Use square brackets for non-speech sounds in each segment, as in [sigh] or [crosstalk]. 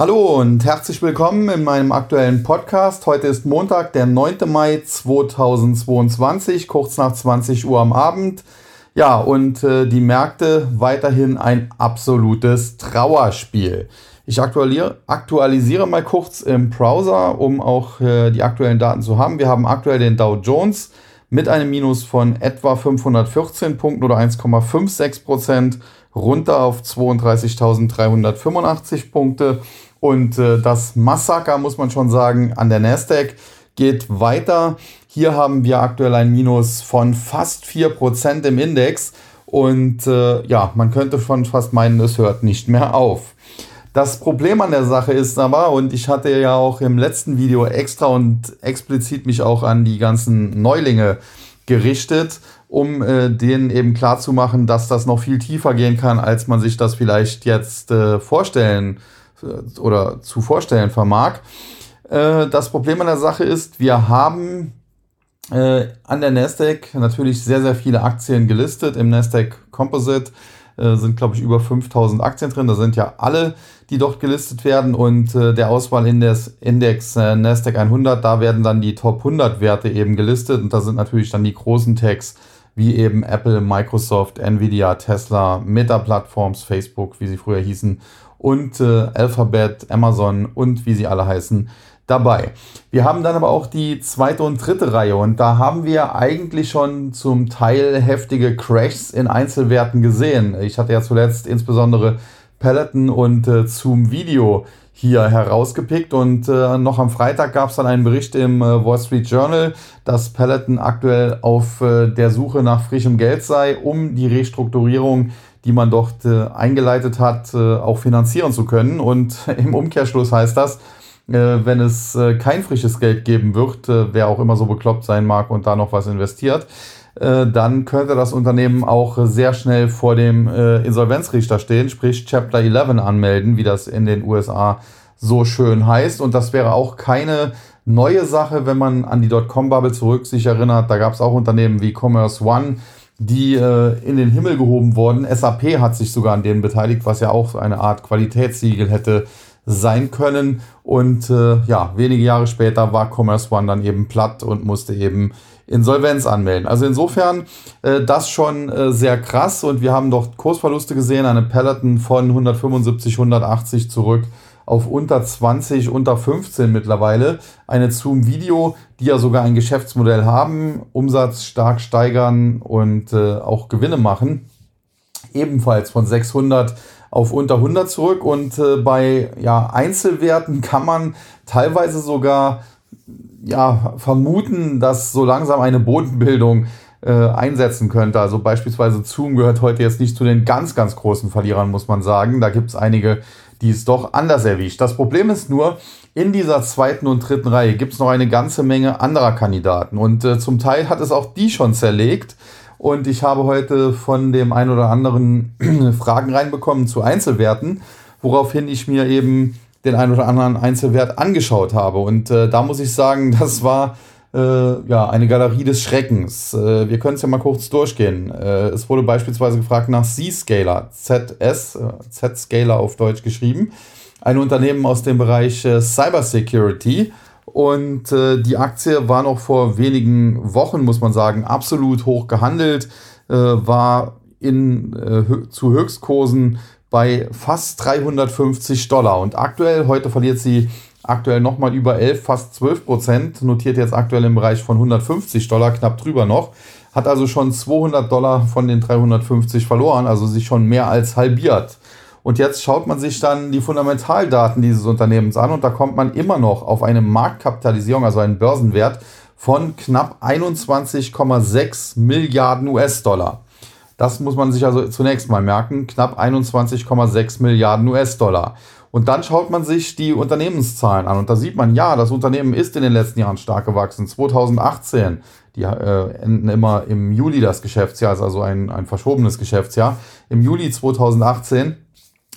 Hallo und herzlich willkommen in meinem aktuellen Podcast. Heute ist Montag, der 9. Mai 2022, kurz nach 20 Uhr am Abend. Ja, und äh, die Märkte weiterhin ein absolutes Trauerspiel. Ich aktualisiere, mal kurz im Browser, um auch äh, die aktuellen Daten zu haben. Wir haben aktuell den Dow Jones mit einem Minus von etwa 514 Punkten oder 1,56 Prozent runter auf 32.385 Punkte. Und äh, das Massaker, muss man schon sagen, an der Nasdaq geht weiter. Hier haben wir aktuell ein Minus von fast 4% im Index. Und äh, ja, man könnte schon fast meinen, es hört nicht mehr auf. Das Problem an der Sache ist aber, und ich hatte ja auch im letzten Video extra und explizit mich auch an die ganzen Neulinge gerichtet, um äh, denen eben klarzumachen, dass das noch viel tiefer gehen kann, als man sich das vielleicht jetzt äh, vorstellen kann oder zu vorstellen vermag. Äh, das Problem an der Sache ist, wir haben äh, an der Nasdaq natürlich sehr, sehr viele Aktien gelistet. Im Nasdaq Composite sind, glaube ich, über 5000 Aktien drin. Da sind ja alle, die dort gelistet werden. Und der Auswahlindex Index Nasdaq 100, da werden dann die Top 100 Werte eben gelistet. Und da sind natürlich dann die großen Tags wie eben Apple, Microsoft, Nvidia, Tesla, Meta-Plattforms, Facebook, wie sie früher hießen und äh, Alphabet, Amazon und wie sie alle heißen dabei. Wir haben dann aber auch die zweite und dritte Reihe und da haben wir eigentlich schon zum Teil heftige Crashs in Einzelwerten gesehen. Ich hatte ja zuletzt insbesondere Peloton und äh, Zoom Video hier herausgepickt und äh, noch am Freitag gab es dann einen Bericht im äh, Wall Street Journal, dass Peloton aktuell auf äh, der Suche nach frischem Geld sei, um die Restrukturierung die man dort äh, eingeleitet hat, äh, auch finanzieren zu können. Und [laughs] im Umkehrschluss heißt das, äh, wenn es kein frisches Geld geben wird, wer auch immer so bekloppt sein mag und da noch was investiert, dann könnte das Unternehmen auch sehr schnell vor dem Insolvenzrichter stehen, sprich Chapter 11 anmelden, wie das in den USA so schön heißt. Und das wäre auch keine neue Sache, wenn man an die Dotcom-Bubble zurück sich erinnert. Da gab es auch Unternehmen wie Commerce One, die äh, in den Himmel gehoben wurden. SAP hat sich sogar an denen beteiligt, was ja auch eine Art Qualitätssiegel hätte sein können. Und äh, ja, wenige Jahre später war Commerce One dann eben platt und musste eben Insolvenz anmelden. Also insofern äh, das schon äh, sehr krass und wir haben doch Kursverluste gesehen, eine Peloton von 175, 180 zurück auf unter 20, unter 15 mittlerweile. Eine Zoom Video, die ja sogar ein Geschäftsmodell haben, Umsatz stark steigern und äh, auch Gewinne machen. Ebenfalls von 600 auf unter 100 zurück und äh, bei ja, Einzelwerten kann man teilweise sogar ja, vermuten, dass so langsam eine Bodenbildung äh, einsetzen könnte. Also beispielsweise Zoom gehört heute jetzt nicht zu den ganz, ganz großen Verlierern, muss man sagen. Da gibt es einige, die es doch anders erwischt. Das Problem ist nur, in dieser zweiten und dritten Reihe gibt es noch eine ganze Menge anderer Kandidaten. Und äh, zum Teil hat es auch die schon zerlegt. Und ich habe heute von dem einen oder anderen [clears throat] Fragen reinbekommen zu Einzelwerten, woraufhin ich mir eben den einen oder anderen Einzelwert angeschaut habe. Und äh, da muss ich sagen, [laughs] das war äh, ja, eine Galerie des Schreckens. Äh, wir können es ja mal kurz durchgehen. Äh, es wurde beispielsweise gefragt nach Z-Scaler, ZS, äh, Z-Scaler auf Deutsch geschrieben, ein Unternehmen aus dem Bereich äh, Cybersecurity. Und die Aktie war noch vor wenigen Wochen, muss man sagen, absolut hoch gehandelt, war in, zu Höchstkursen bei fast 350 Dollar. Und aktuell, heute verliert sie aktuell nochmal über 11, fast 12 Prozent, notiert jetzt aktuell im Bereich von 150 Dollar, knapp drüber noch, hat also schon 200 Dollar von den 350 verloren, also sich schon mehr als halbiert. Und jetzt schaut man sich dann die Fundamentaldaten dieses Unternehmens an und da kommt man immer noch auf eine Marktkapitalisierung, also einen Börsenwert von knapp 21,6 Milliarden US-Dollar. Das muss man sich also zunächst mal merken, knapp 21,6 Milliarden US-Dollar. Und dann schaut man sich die Unternehmenszahlen an und da sieht man, ja, das Unternehmen ist in den letzten Jahren stark gewachsen. 2018, die äh, enden immer im Juli das Geschäftsjahr, ist also ein, ein verschobenes Geschäftsjahr. Im Juli 2018,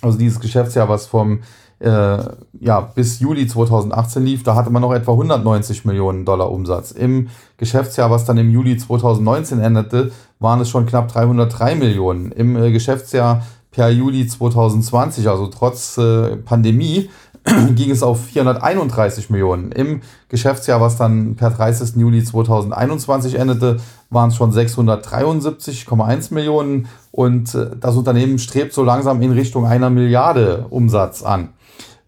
also dieses Geschäftsjahr, was vom äh, ja, bis Juli 2018 lief, da hatte man noch etwa 190 Millionen Dollar Umsatz. Im Geschäftsjahr, was dann im Juli 2019 endete, waren es schon knapp 303 Millionen. Im äh, Geschäftsjahr per Juli 2020, also trotz äh, Pandemie, [clears throat] ging es auf 431 Millionen. Im Geschäftsjahr, was dann per 30. Juli 2021 endete, waren es schon 673,1 Millionen und äh, das Unternehmen strebt so langsam in Richtung einer Milliarde Umsatz an.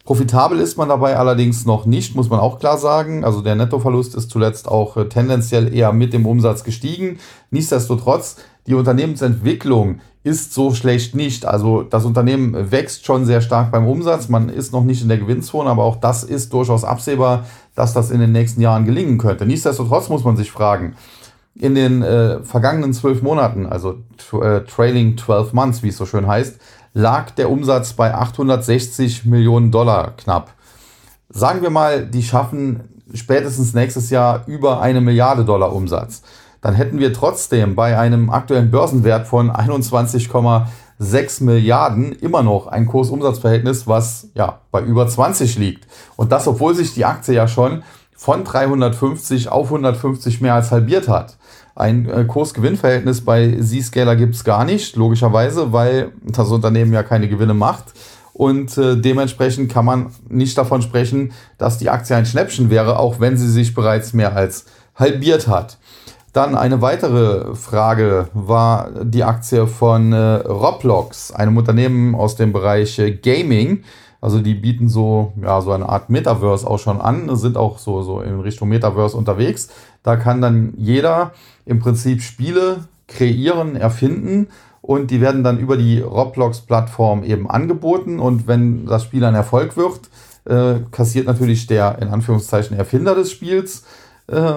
Profitabel ist man dabei allerdings noch nicht, muss man auch klar sagen. Also der Nettoverlust ist zuletzt auch äh, tendenziell eher mit dem Umsatz gestiegen. Nichtsdestotrotz, die Unternehmensentwicklung ist so schlecht nicht. Also das Unternehmen wächst schon sehr stark beim Umsatz. Man ist noch nicht in der Gewinnzone, aber auch das ist durchaus absehbar, dass das in den nächsten Jahren gelingen könnte. Nichtsdestotrotz muss man sich fragen, in den äh, vergangenen zwölf Monaten, also äh, trailing 12 months, wie es so schön heißt, lag der Umsatz bei 860 Millionen Dollar knapp. Sagen wir mal, die schaffen spätestens nächstes Jahr über eine Milliarde Dollar Umsatz. Dann hätten wir trotzdem bei einem aktuellen Börsenwert von 21,6 Milliarden immer noch ein Kursumsatzverhältnis, was ja bei über 20 liegt. Und das, obwohl sich die Aktie ja schon von 350 auf 150 mehr als halbiert hat. Ein äh, Kurs-Gewinn-Verhältnis bei Z-Scaler gibt es gar nicht, logischerweise, weil das Unternehmen ja keine Gewinne macht. Und äh, dementsprechend kann man nicht davon sprechen, dass die Aktie ein Schnäppchen wäre, auch wenn sie sich bereits mehr als halbiert hat. Dann eine weitere Frage war die Aktie von äh, Roblox, einem Unternehmen aus dem Bereich äh, Gaming. Also die bieten so, ja, so eine Art Metaverse auch schon an, sind auch so, so in Richtung Metaverse unterwegs. Da kann dann jeder im Prinzip Spiele kreieren, erfinden und die werden dann über die Roblox-Plattform eben angeboten und wenn das Spiel ein Erfolg wird, äh, kassiert natürlich der in Anführungszeichen Erfinder des Spiels äh,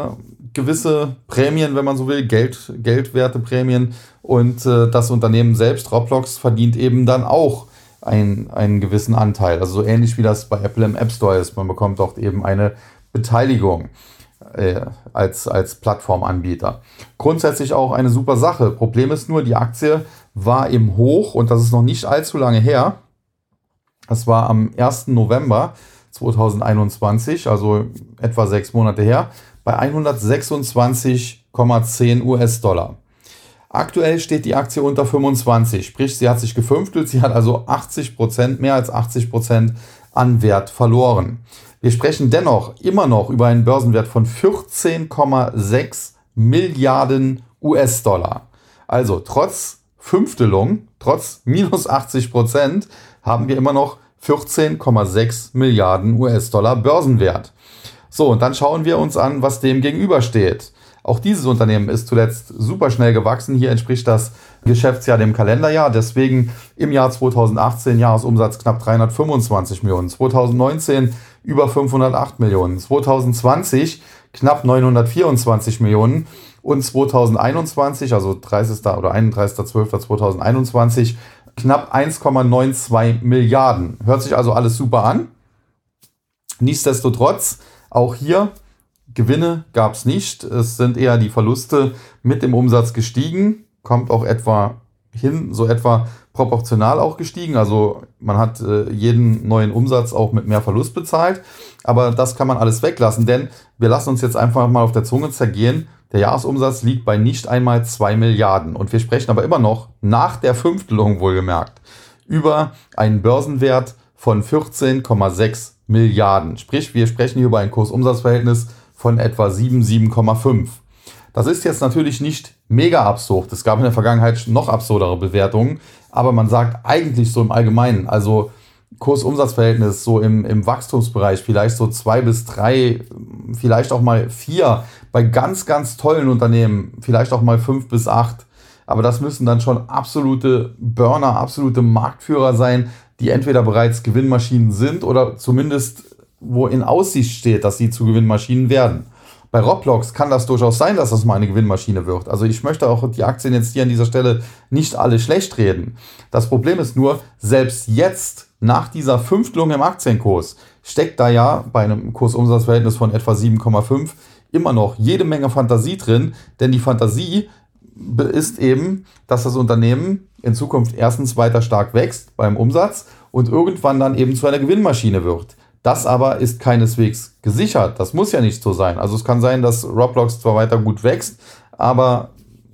gewisse Prämien, wenn man so will, Geld, Geldwerte Prämien und äh, das Unternehmen selbst, Roblox, verdient eben dann auch ein, einen gewissen Anteil. Also so ähnlich wie das bei Apple im App Store ist. Man bekommt dort eben eine Beteiligung äh, als, als Plattformanbieter. Grundsätzlich auch eine super Sache. Problem ist nur, die Aktie war im Hoch und das ist noch nicht allzu lange her. Das war am 1. November 2021, also etwa sechs Monate her, bei 126,10 US-Dollar. Aktuell steht die Aktie unter 25, sprich sie hat sich gefünftelt, sie hat also 80 Prozent, mehr als 80 Prozent an Wert verloren. Wir sprechen dennoch immer noch über einen Börsenwert von 14,6 Milliarden US-Dollar. Also trotz Fünftelung, trotz minus 80 Prozent, haben wir immer noch 14,6 Milliarden US-Dollar Börsenwert. So, und dann schauen wir uns an, was dem gegenübersteht. Auch dieses Unternehmen ist zuletzt super schnell gewachsen. Hier entspricht das Geschäftsjahr dem Kalenderjahr. Deswegen im Jahr 2018 Jahresumsatz knapp 325 Millionen. 2019 über 508 Millionen. 2020 knapp 924 Millionen. Und 2021, also 30. oder 31.12.2021, knapp 1,92 Milliarden. Hört sich also alles super an. Nichtsdestotrotz, auch hier Gewinne gab es nicht. Es sind eher die Verluste mit dem Umsatz gestiegen. Kommt auch etwa hin, so etwa proportional auch gestiegen. Also man hat äh, jeden neuen Umsatz auch mit mehr Verlust bezahlt. Aber das kann man alles weglassen, denn wir lassen uns jetzt einfach mal auf der Zunge zergehen. Der Jahresumsatz liegt bei nicht einmal 2 Milliarden. Und wir sprechen aber immer noch, nach der Fünftelung wohlgemerkt, über einen Börsenwert von 14,6 Milliarden. Sprich, wir sprechen hier über ein Kursumsatzverhältnis von etwa 7, 7,5. Das ist jetzt natürlich nicht mega absurd. Es gab in der Vergangenheit noch absurdere Bewertungen, aber man sagt eigentlich so im Allgemeinen, also Kursumsatzverhältnis so im, im Wachstumsbereich, vielleicht so zwei bis drei, vielleicht auch mal vier, bei ganz, ganz tollen Unternehmen, vielleicht auch mal fünf bis acht. Aber das müssen dann schon absolute Burner, absolute Marktführer sein, die entweder bereits Gewinnmaschinen sind oder zumindest wo in Aussicht steht, dass sie zu Gewinnmaschinen werden. Bei Roblox kann das durchaus sein, dass das mal eine Gewinnmaschine wird. Also ich möchte auch die Aktien jetzt hier an dieser Stelle nicht alle schlecht reden. Das Problem ist nur, selbst jetzt nach dieser Fünftelung im Aktienkurs steckt da ja bei einem Kursumsatzverhältnis von etwa 7,5 immer noch jede Menge Fantasie drin, denn die Fantasie ist eben, dass das Unternehmen in Zukunft erstens weiter stark wächst beim Umsatz und irgendwann dann eben zu einer Gewinnmaschine wird. Das aber ist keineswegs gesichert. Das muss ja nicht so sein. Also es kann sein, dass Roblox zwar weiter gut wächst, aber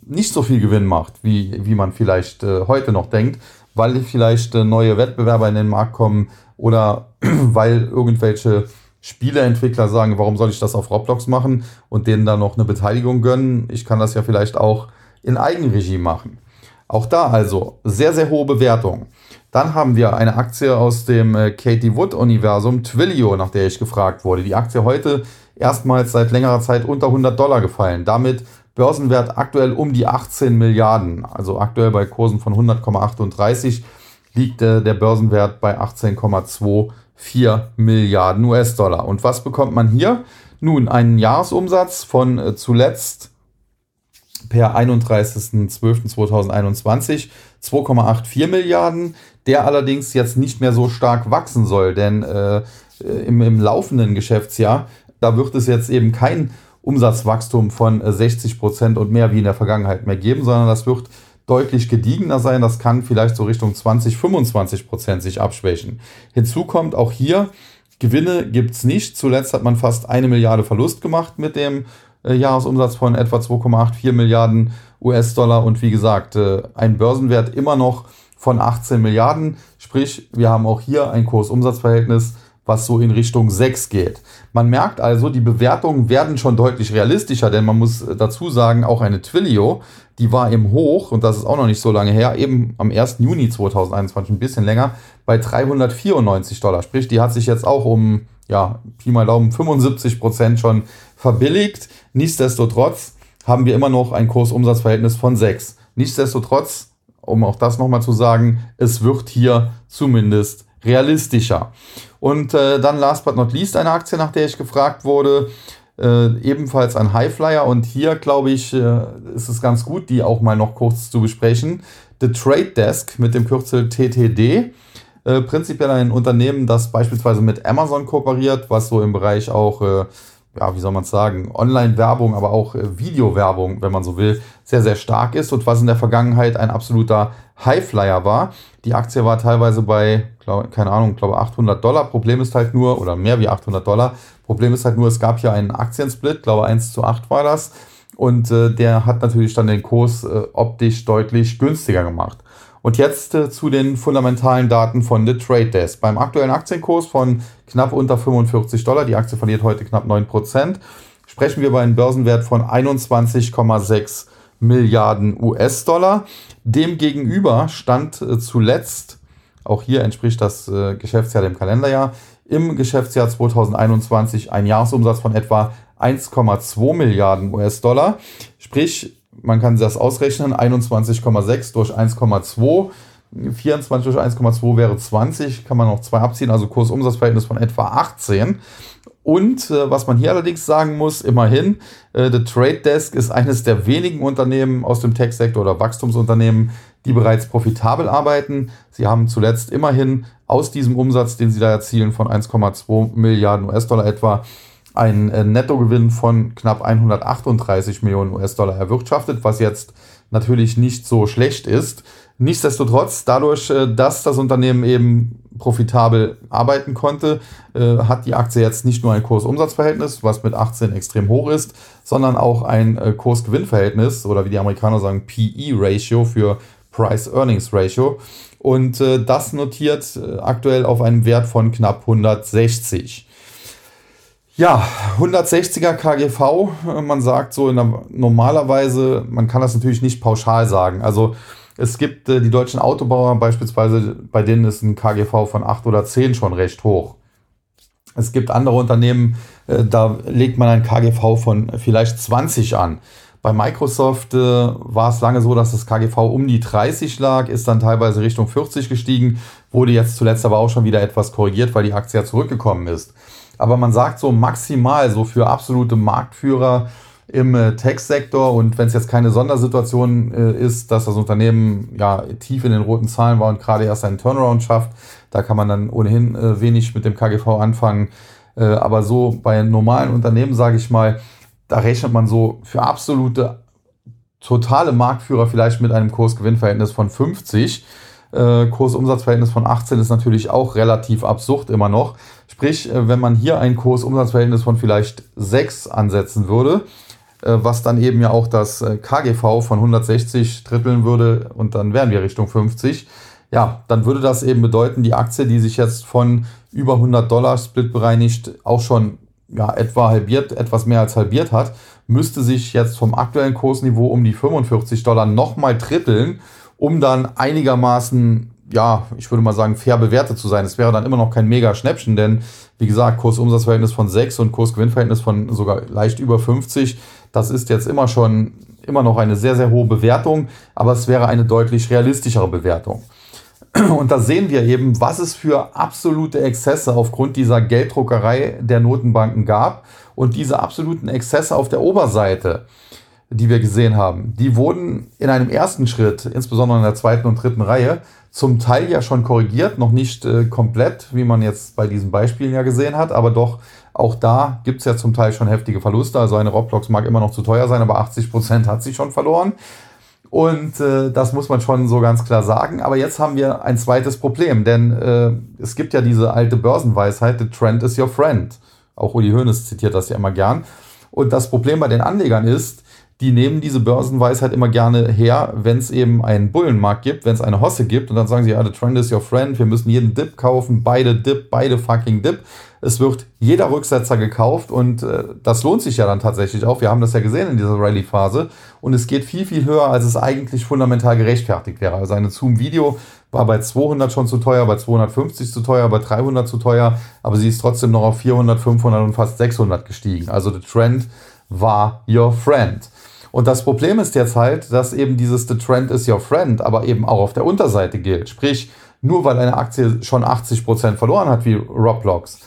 nicht so viel Gewinn macht, wie, wie man vielleicht äh, heute noch denkt, weil vielleicht äh, neue Wettbewerber in den Markt kommen, oder [clears throat] weil irgendwelche Spieleentwickler sagen, warum soll ich das auf Roblox machen und denen dann noch eine Beteiligung gönnen? Ich kann das ja vielleicht auch in Eigenregie machen. Auch da also sehr, sehr hohe Bewertung. Dann haben wir eine Aktie aus dem äh, Katie Wood-Universum, Twilio, nach der ich gefragt wurde. Die Aktie heute erstmals seit längerer Zeit unter 100 Dollar gefallen. Damit Börsenwert aktuell um die 18 Milliarden. Also aktuell bei Kursen von 100,38 liegt äh, der Börsenwert bei 18,24 Milliarden US-Dollar. Und was bekommt man hier? Nun, einen Jahresumsatz von äh, zuletzt per 31.12.2021 2,84 Milliarden, der allerdings jetzt nicht mehr so stark wachsen soll, denn äh, im, im laufenden Geschäftsjahr, da wird es jetzt eben kein Umsatzwachstum von 60 Prozent und mehr wie in der Vergangenheit mehr geben, sondern das wird deutlich gediegener sein. Das kann vielleicht so Richtung 20, 25 Prozent sich abschwächen. Hinzu kommt auch hier, Gewinne gibt es nicht. Zuletzt hat man fast eine Milliarde Verlust gemacht mit dem äh, Jahresumsatz von etwa 2,84 Milliarden US-Dollar und wie gesagt, äh, ein Börsenwert immer noch von 18 Milliarden. Sprich, wir haben auch hier ein Kursumsatzverhältnis was so in Richtung 6 geht. Man merkt also, die Bewertungen werden schon deutlich realistischer, denn man muss dazu sagen, auch eine Twilio, die war im Hoch, und das ist auch noch nicht so lange her, eben am 1. Juni 2021, ein bisschen länger, bei 394 Dollar. Sprich, die hat sich jetzt auch um, ja, Pi mal Daumen, 75 Prozent schon verbilligt. Nichtsdestotrotz haben wir immer noch ein Kursumsatzverhältnis von 6. Nichtsdestotrotz, um auch das nochmal zu sagen, es wird hier zumindest realistischer. Und äh, dann last but not least eine Aktie, nach der ich gefragt wurde, äh, ebenfalls ein Highflyer. Und hier, glaube ich, äh, ist es ganz gut, die auch mal noch kurz zu besprechen. The Trade Desk mit dem Kürzel TTD. Äh, prinzipiell ein Unternehmen, das beispielsweise mit Amazon kooperiert, was so im Bereich auch äh, ja, wie soll man es sagen, Online-Werbung, aber auch äh, Videowerbung, wenn man so will, sehr, sehr stark ist und was in der Vergangenheit ein absoluter Highflyer war. Die Aktie war teilweise bei, glaub, keine Ahnung, glaube 800 Dollar. Problem ist halt nur, oder mehr wie 800 Dollar. Problem ist halt nur, es gab hier einen Aktiensplit, glaube 1 zu 8 war das. Und äh, der hat natürlich dann den Kurs äh, optisch deutlich günstiger gemacht. Und jetzt äh, zu den fundamentalen Daten von The Trade Desk. Beim aktuellen Aktienkurs von knapp unter 45 Dollar, die Aktie verliert heute knapp 9%, sprechen wir über einen Börsenwert von 21,6 Milliarden US-Dollar. Demgegenüber stand äh, zuletzt, auch hier entspricht das äh, Geschäftsjahr dem Kalenderjahr, im Geschäftsjahr 2021 ein Jahresumsatz von etwa 1,2 Milliarden US-Dollar. Sprich, man kann das ausrechnen, 21,6 durch 1,2. 24 durch 1,2 wäre 20, kann man noch zwei abziehen, also Kursumsatzverhältnis von etwa 18. Und äh, was man hier allerdings sagen muss, immerhin, äh, The Trade Desk ist eines der wenigen Unternehmen aus dem Tech-Sektor oder Wachstumsunternehmen, die bereits profitabel arbeiten. Sie haben zuletzt immerhin aus diesem Umsatz, den sie da erzielen, von 1,2 Milliarden US-Dollar etwa, einen äh, Nettogewinn von knapp 138 Millionen US-Dollar erwirtschaftet, was jetzt natürlich nicht so schlecht ist. Nichtsdestotrotz, dadurch, äh, dass das Unternehmen eben profitabel arbeiten konnte, äh, hat die Aktie jetzt nicht nur ein Kurs-Umsatz-Verhältnis, was mit 18 extrem hoch ist, sondern auch ein Kurs-Gewinn-Verhältnis oder wie die Amerikaner sagen, PE-Ratio für Price-Earnings-Ratio. Und das notiert aktuell auf einem Wert von knapp 160. Ja, 160er KGV, man sagt so in der, normalerweise, man kann das natürlich nicht pauschal sagen. Also es gibt äh, die deutschen Autobauer beispielsweise, bei denen ist ein KGV von 8 oder 10 schon recht hoch. Es gibt andere Unternehmen, äh, da legt man ein KGV von vielleicht 20 an. Bei Microsoft äh, war es lange so, dass das KGV um die 30 lag, ist dann teilweise Richtung 40 gestiegen, wurde jetzt zuletzt aber auch schon wieder etwas korrigiert, weil die Aktie ja zurückgekommen ist. Aber man sagt so maximal, so für absolute Marktführer im äh, Tech-Sektor und wenn es jetzt keine Sondersituation äh, ist, dass das Unternehmen ja tief in den roten Zahlen war und gerade erst einen Turnaround schafft, da kann man dann ohnehin äh, wenig mit dem KGV anfangen. Aber so bei normalen Unternehmen, sage ich mal, da rechnet man so für absolute totale Marktführer vielleicht mit einem Kursgewinnverhältnis von 50. Äh, Kursumsatzverhältnis von 18 ist natürlich auch relativ absurd immer noch. Sprich, äh, wenn man hier ein Kursumsatzverhältnis von vielleicht 6 ansetzen würde, äh, was dann eben ja auch das äh, KGV von 160 dritteln würde und dann wären wir Richtung 50. ja, dann würde das eben bedeuten, die Aktie, die sich jetzt von über 100 Dollar Split bereinigt auch schon ja, etwa halbiert, etwas mehr als halbiert hat, müsste sich jetzt vom aktuellen Kursniveau um die 45 Dollar nochmal dritteln, um dann einigermaßen, ja, ich würde mal sagen, fair bewertet zu sein. Es wäre dann immer noch kein mega Schnäppchen, denn wie gesagt, Kursumsatzverhältnis von 6 und Kursgewinnverhältnis von sogar leicht über 50, das ist jetzt immer schon immer noch eine sehr, sehr hohe Bewertung, aber es wäre eine deutlich realistischere Bewertung. Und da sehen wir eben, was es für absolute Exzesse aufgrund dieser Gelddruckerei der Notenbanken gab. Und diese absoluten Exzesse auf der Oberseite, die wir gesehen haben, die wurden in einem ersten Schritt, insbesondere in der zweiten und dritten Reihe, zum Teil ja schon korrigiert, noch nicht äh, komplett, wie man jetzt bei diesen Beispielen ja gesehen hat, aber doch auch da gibt es ja zum Teil schon heftige Verluste. Also eine Roblox mag immer noch zu teuer sein, aber 80 Prozent hat sie schon verloren. Und äh, das muss man schon so ganz klar sagen. Aber jetzt haben wir ein zweites Problem, denn äh, es gibt ja diese alte Börsenweisheit, the trend is your friend. Auch Uli Hoeneß zitiert das ja immer gern. Und das Problem bei den Anlegern ist, die nehmen diese Börsenweisheit immer gerne her, wenn es eben einen Bullenmarkt gibt, wenn es eine Hosse gibt und dann sagen sie, ja, the trend is your friend, wir müssen jeden Dip kaufen, beide Dip, beide fucking Dip. Es wird jeder Rücksetzer gekauft und äh, das lohnt sich ja dann tatsächlich auch. Wir haben das ja gesehen in dieser Rallye-Phase und es geht viel, viel höher, als es eigentlich fundamental gerechtfertigt wäre. Also eine Zoom-Video war bei 200 schon zu teuer, bei 250 zu teuer, bei 300 zu teuer, aber sie ist trotzdem noch auf 400, 500 und fast 600 gestiegen. Also der Trend war your friend. Und das Problem ist jetzt halt, dass eben dieses The Trend is your friend, aber eben auch auf der Unterseite gilt. Sprich, nur weil eine Aktie schon 80% verloren hat, wie Roblox,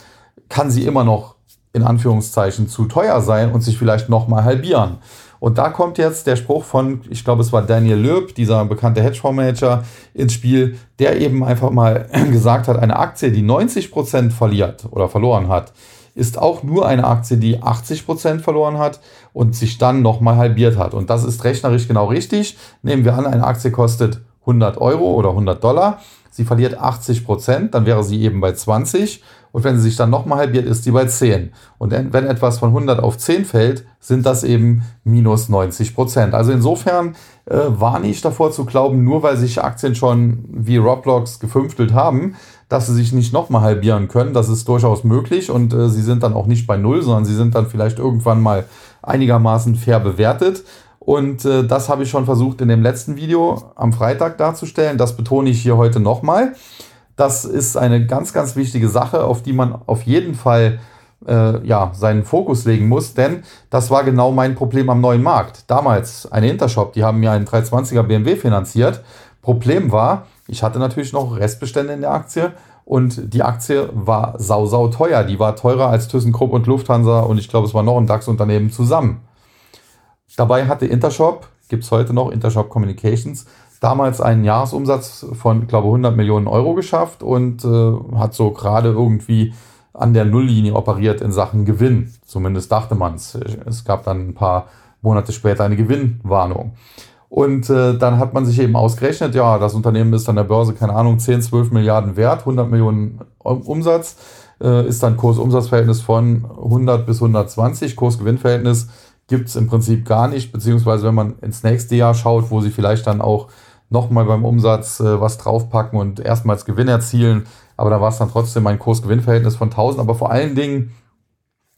kann sie immer noch in Anführungszeichen zu teuer sein und sich vielleicht nochmal halbieren. Und da kommt jetzt der Spruch von, ich glaube, es war Daniel Löb, dieser bekannte Hedgefondsmanager, ins Spiel, der eben einfach mal [clears throat] gesagt hat, eine Aktie, die 90% verliert oder verloren hat, ist auch nur eine Aktie, die 80% verloren hat und sich dann nochmal halbiert hat. Und das ist rechnerisch genau richtig. Nehmen wir an, eine Aktie kostet 100 Euro oder 100 Dollar. Sie verliert 80%, dann wäre sie eben bei 20 und wenn sie sich dann nochmal halbiert, ist sie bei 10. Und wenn etwas von 100 auf 10 fällt, sind das eben minus 90 Prozent. Also insofern äh, warne ich davor zu glauben, nur weil sich Aktien schon wie Roblox gefünftelt haben, dass sie sich nicht nochmal halbieren können. Das ist durchaus möglich und äh, sie sind dann auch nicht bei Null, sondern sie sind dann vielleicht irgendwann mal einigermaßen fair bewertet. Und äh, das habe ich schon versucht in dem letzten Video am Freitag darzustellen. Das betone ich hier heute nochmal. Das ist eine ganz, ganz wichtige Sache, auf die man auf jeden Fall äh, ja, seinen Fokus legen muss, denn das war genau mein Problem am neuen Markt. Damals eine Intershop, die haben mir einen 320er BMW finanziert. Problem war, ich hatte natürlich noch Restbestände in der Aktie und die Aktie war sau, sau teuer. Die war teurer als ThyssenKrupp und Lufthansa und ich glaube, es war noch ein DAX-Unternehmen zusammen. Dabei hatte Intershop, gibt es heute noch, Intershop Communications, damals einen Jahresumsatz von, glaube 100 Millionen Euro geschafft und äh, hat so gerade irgendwie an der Nulllinie operiert in Sachen Gewinn. Zumindest dachte man es. Es gab dann ein paar Monate später eine Gewinnwarnung. Und äh, dann hat man sich eben ausgerechnet, ja, das Unternehmen ist an der Börse, keine Ahnung, 10, 12 Milliarden wert, 100 Millionen Umsatz, äh, ist dann Kursumsatzverhältnis von 100 bis 120, Kursgewinnverhältnis gibt es im Prinzip gar nicht, beziehungsweise wenn man ins nächste Jahr schaut, wo sie vielleicht dann auch nochmal beim Umsatz äh, was draufpacken und erstmals Gewinn erzielen. Aber da war es dann trotzdem ein Kurs-Gewinn-Verhältnis von 1000. Aber vor allen Dingen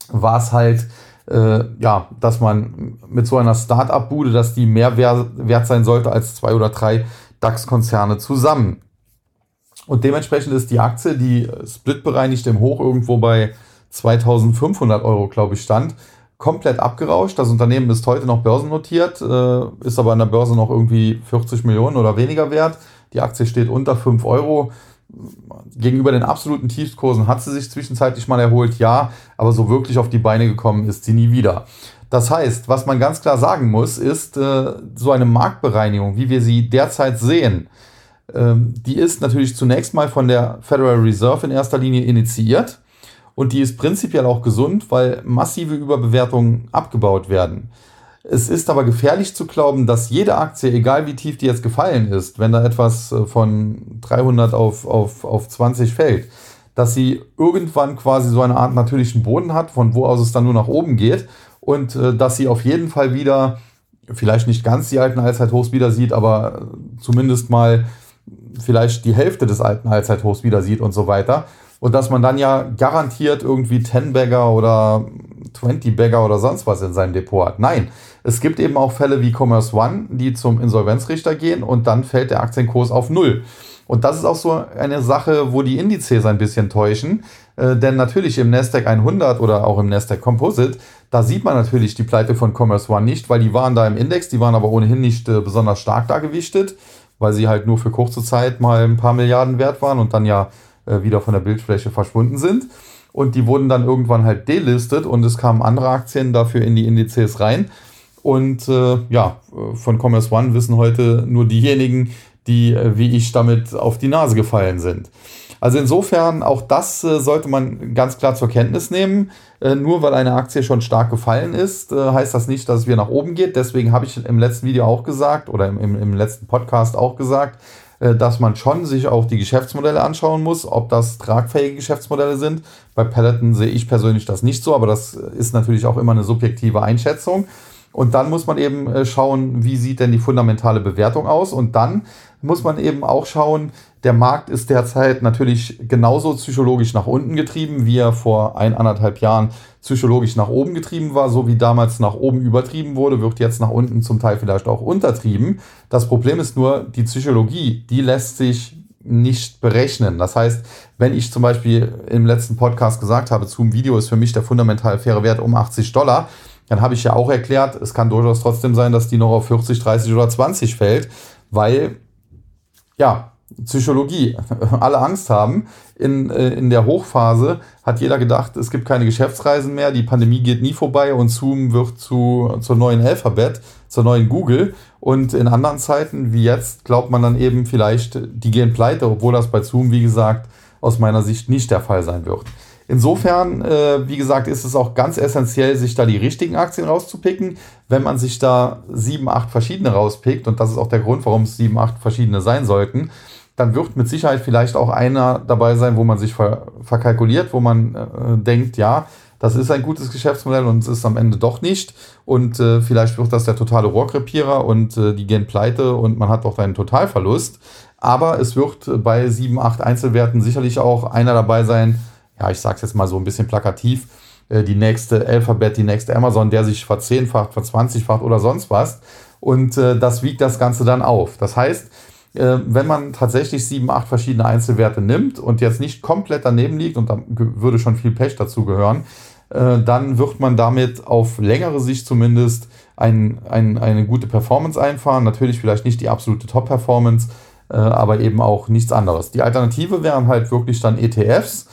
war es halt, äh, ja, dass man mit so einer Start-up-Bude, dass die mehr wert sein sollte als zwei oder drei DAX-Konzerne zusammen. Und dementsprechend ist die Aktie, die splitbereinigt im Hoch irgendwo bei 2500 Euro, glaube ich, stand, komplett abgerauscht. Das Unternehmen ist heute noch börsennotiert, äh, ist aber an der Börse noch irgendwie 40 Millionen oder weniger wert. Die Aktie steht unter 5 Euro. Gegenüber den absoluten Tiefskursen hat sie sich zwischenzeitlich mal erholt, ja, aber so wirklich auf die Beine gekommen ist sie nie wieder. Das heißt, was man ganz klar sagen muss, ist, äh, so eine Marktbereinigung, wie wir sie derzeit sehen, ähm, die ist natürlich zunächst mal von der Federal Reserve in erster Linie initiiert und die ist prinzipiell auch gesund, weil massive Überbewertungen abgebaut werden. Es ist aber gefährlich zu glauben, dass jede Aktie, egal wie tief die jetzt gefallen ist, wenn da etwas äh, von 300 auf, auf, auf 20 fällt, dass sie irgendwann quasi so eine Art natürlichen Boden hat, von wo aus es dann nur nach oben geht und äh, dass sie auf jeden Fall wieder, vielleicht nicht ganz die alten Allzeithochs wieder sieht, aber zumindest mal vielleicht die Hälfte des alten Allzeithochs wieder sieht und so weiter. Und dass man dann ja garantiert irgendwie 10-Bagger oder 20-Bagger oder sonst was in seinem Depot hat. Nein, es gibt eben auch Fälle wie Commerce One, die zum Insolvenzrichter gehen und dann fällt der Aktienkurs auf Null. Und das ist auch so eine Sache, wo die Indizes ein bisschen täuschen. Äh, denn natürlich im Nasdaq 100 oder auch im Nasdaq Composite, da sieht man natürlich die Pleite von Commerce One nicht, weil die waren da im Index, die waren aber ohnehin nicht äh, besonders stark da gewichtet, weil sie halt nur für kurze Zeit mal ein paar Milliarden wert waren und dann ja äh, wieder von der Bildfläche verschwunden sind. Und die wurden dann irgendwann halt delistet und es kamen andere Aktien dafür in die Indizes rein. Und äh, ja, von Commerce One wissen heute nur diejenigen, die äh, wie ich damit auf die Nase gefallen sind. Also insofern, auch das äh, sollte man ganz klar zur Kenntnis nehmen. Äh, nur weil eine Aktie schon stark gefallen ist, äh, heißt das nicht, dass es wieder nach oben geht. Deswegen habe ich im letzten Video auch gesagt oder im, im, im letzten Podcast auch gesagt, dass man schon sich auch die Geschäftsmodelle anschauen muss, ob das tragfähige Geschäftsmodelle sind. Bei Peloton sehe ich persönlich das nicht so, aber das ist natürlich auch immer eine subjektive Einschätzung. Und dann muss man eben äh, schauen, wie sieht denn die fundamentale Bewertung aus. Und dann muss man eben auch schauen, der Markt ist derzeit natürlich genauso psychologisch nach unten getrieben, wie er vor ein, anderthalb Jahren psychologisch nach oben getrieben war, so wie damals nach oben übertrieben wurde, wird jetzt nach unten zum Teil vielleicht auch untertrieben. Das Problem ist nur, die Psychologie, die lässt sich nicht berechnen. Das heißt, wenn ich zum Beispiel im letzten Podcast gesagt habe, Zoom Video ist für mich der fundamental faire Wert um 80 Dollar, dann habe ich ja auch erklärt, es kann durchaus trotzdem sein, dass die noch auf 40, 30 oder 20 fällt, weil, ja, Psychologie, [laughs] alle Angst haben. In, äh, in der Hochphase hat jeder gedacht, es gibt keine Geschäftsreisen mehr, die Pandemie geht nie vorbei und Zoom wird zu, zur neuen Alphabet, zur neuen Google. Und in anderen Zeiten wie jetzt glaubt man dann eben vielleicht, die gehen pleite, obwohl das bei Zoom, wie gesagt, aus meiner Sicht nicht der Fall sein wird. Insofern, äh, wie gesagt, ist es auch ganz essentiell, sich da die richtigen Aktien rauszupicken. Wenn man sich da sieben, acht verschiedene rauspickt, und das ist auch der Grund, warum es sieben, acht verschiedene sein sollten, dann wird mit Sicherheit vielleicht auch einer dabei sein, wo man sich ver verkalkuliert, wo man äh, denkt, ja, das ist ein gutes Geschäftsmodell und es ist am Ende doch nicht. Und äh, vielleicht wird das der totale Rohrkrepierer und äh, die gehen pleite und man hat doch einen Totalverlust. Aber es wird bei sieben, acht Einzelwerten sicherlich auch einer dabei sein, ja, ich sag's jetzt mal so ein bisschen plakativ, äh, die nächste Alphabet, die nächste Amazon, der sich verzehnfacht, verzwanzigfacht oder sonst was. Und äh, das wiegt das Ganze dann auf. Das heißt, äh, wenn man tatsächlich sieben, acht verschiedene Einzelwerte nimmt und jetzt nicht komplett daneben liegt, und da würde schon viel Pech dazu gehören, äh, dann wird man damit auf längere Sicht zumindest ein, ein, eine gute Performance einfahren. Natürlich vielleicht nicht die absolute Top-Performance, äh, aber eben auch nichts anderes. Die Alternative wären halt wirklich dann ETFs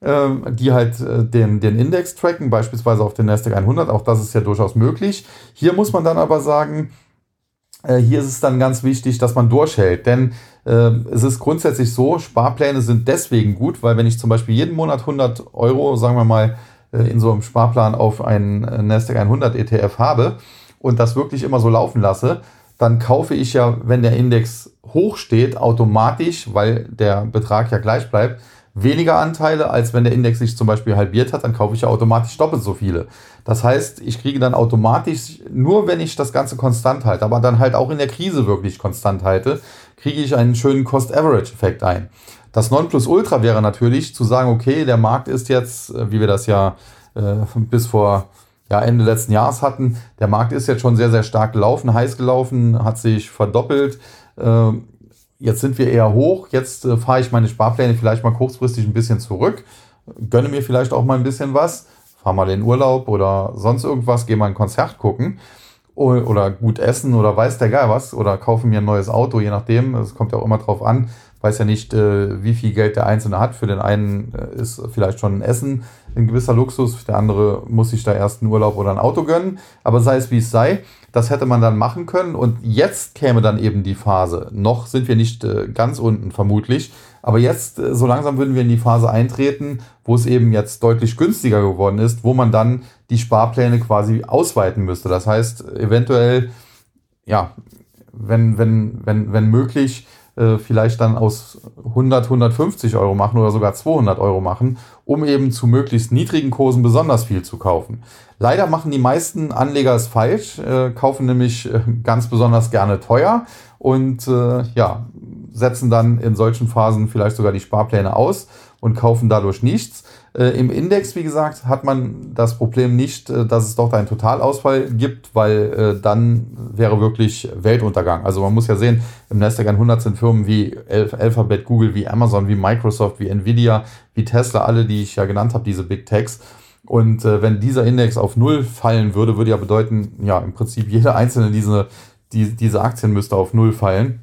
die halt äh, den, den Index tracken, beispielsweise auf den Nasdaq 100. Auch das ist ja durchaus möglich. Hier muss man dann aber sagen, äh, hier ist es dann ganz wichtig, dass man durchhält, denn äh, es ist grundsätzlich so, Sparpläne sind deswegen gut, weil wenn ich zum Beispiel jeden Monat 100 Euro, sagen wir mal, äh, in so einem Sparplan auf einen äh, Nasdaq 100 ETF habe und das wirklich immer so laufen lasse, dann kaufe ich ja, wenn der Index hoch steht, automatisch, weil der Betrag ja gleich bleibt, weniger Anteile, als wenn der Index sich zum Beispiel halbiert hat, dann kaufe ich ja automatisch doppelt so viele. Das heißt, ich kriege dann automatisch, nur wenn ich das Ganze konstant halte, aber dann halt auch in der Krise wirklich konstant halte, kriege ich einen schönen Cost-Average-Effekt ein. Das Nonplusultra wäre natürlich zu sagen, okay, der Markt ist jetzt, äh, wie wir das ja äh, bis vor ja, Ende letzten Jahres hatten, der Markt ist jetzt schon sehr, sehr stark gelaufen, heiß gelaufen, hat sich verdoppelt. Äh, jetzt sind wir eher hoch, jetzt äh, fahre ich meine Sparpläne vielleicht mal kurzfristig ein bisschen zurück, gönne mir vielleicht auch mal ein bisschen was, fahre mal in Urlaub oder sonst irgendwas, gehe mal ein Konzert gucken. Oder gut essen oder weiß der Geil was. Oder kaufe mir ein neues Auto, je nachdem, es kommt ja auch immer drauf an, weiß ja nicht, äh, wie viel Geld der Einzelne hat. Für den einen äh, ist vielleicht schon ein Essen ein gewisser Luxus, der andere muss sich da erst einen Urlaub oder ein Auto gönnen. Aber sei es wie es sei, das hätte man dann machen können. Und jetzt käme dann eben die Phase. Noch sind wir nicht äh, ganz unten vermutlich. Aber jetzt, so langsam würden wir in die Phase eintreten, wo es eben jetzt deutlich günstiger geworden ist, wo man dann die Sparpläne quasi ausweiten müsste. Das heißt, eventuell, ja, wenn, wenn, wenn, wenn möglich, äh, vielleicht dann aus 100, 150 Euro machen oder sogar 200 Euro machen, um eben zu möglichst niedrigen Kursen besonders viel zu kaufen. Leider machen die meisten Anleger es falsch, äh, kaufen nämlich äh, ganz besonders gerne teuer und äh, ja, setzen dann in solchen Phasen vielleicht sogar die Sparpläne aus und kaufen dadurch nichts. Äh, Im Index, wie gesagt, hat man das Problem nicht, äh, dass es dort einen Totalausfall gibt, weil äh, dann wäre wirklich Weltuntergang. Also man muss ja sehen, im Nasdaq 100 sind Firmen wie Alphabet, Google, wie Amazon, wie Microsoft, wie Nvidia, wie Tesla, alle, die ich ja genannt habe, diese Big Techs. Und wenn dieser Index auf Null fallen würde, würde ja bedeuten, ja, im Prinzip jede einzelne diese, die, diese Aktien müsste auf Null fallen.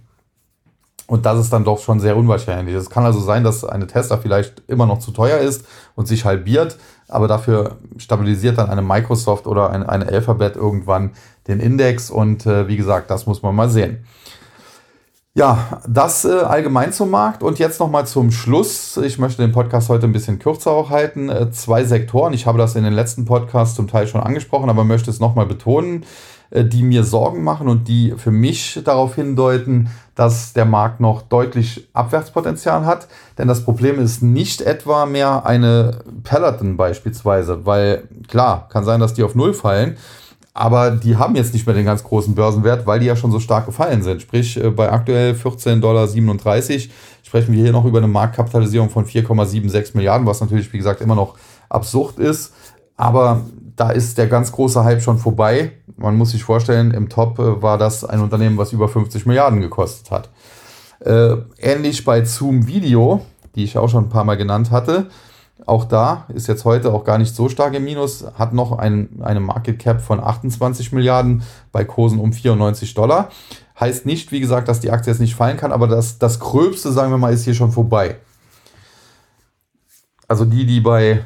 Und das ist dann doch schon sehr unwahrscheinlich. Es kann also sein, dass eine Tesla vielleicht immer noch zu teuer ist und sich halbiert, aber dafür stabilisiert dann eine Microsoft oder eine, eine Alphabet irgendwann den Index. Und äh, wie gesagt, das muss man mal sehen. Ja, das äh, allgemein zum Markt und jetzt nochmal zum Schluss. Ich möchte den Podcast heute ein bisschen kürzer auch halten. Äh, zwei Sektoren, ich habe das in den letzten Podcasts zum Teil schon angesprochen, aber möchte es nochmal betonen, äh, die mir Sorgen machen und die für mich darauf hindeuten, dass der Markt noch deutlich Abwärtspotenzial hat. Denn das Problem ist nicht etwa mehr eine Peloton beispielsweise, weil klar, kann sein, dass die auf Null fallen. Aber die haben jetzt nicht mehr den ganz großen Börsenwert, weil die ja schon so stark gefallen sind. Sprich, äh, bei aktuell 14,37 Dollar sprechen wir hier noch über eine Marktkapitalisierung von 4,76 Milliarden, was natürlich, wie gesagt, immer noch absurd ist. Aber da ist der ganz große Hype schon vorbei. Man muss sich vorstellen, im Top äh, war das ein Unternehmen, was über 50 Milliarden gekostet hat. Äh, ähnlich bei Zoom Video, die ich auch schon ein paar Mal genannt hatte. Auch da ist jetzt heute auch gar nicht so stark im Minus, hat noch ein, eine Market Cap von 28 Milliarden bei Kursen um 94 Dollar. Heißt nicht, wie gesagt, dass die Aktie jetzt nicht fallen kann, aber das, das Gröbste, sagen wir mal, ist hier schon vorbei. Also die, die bei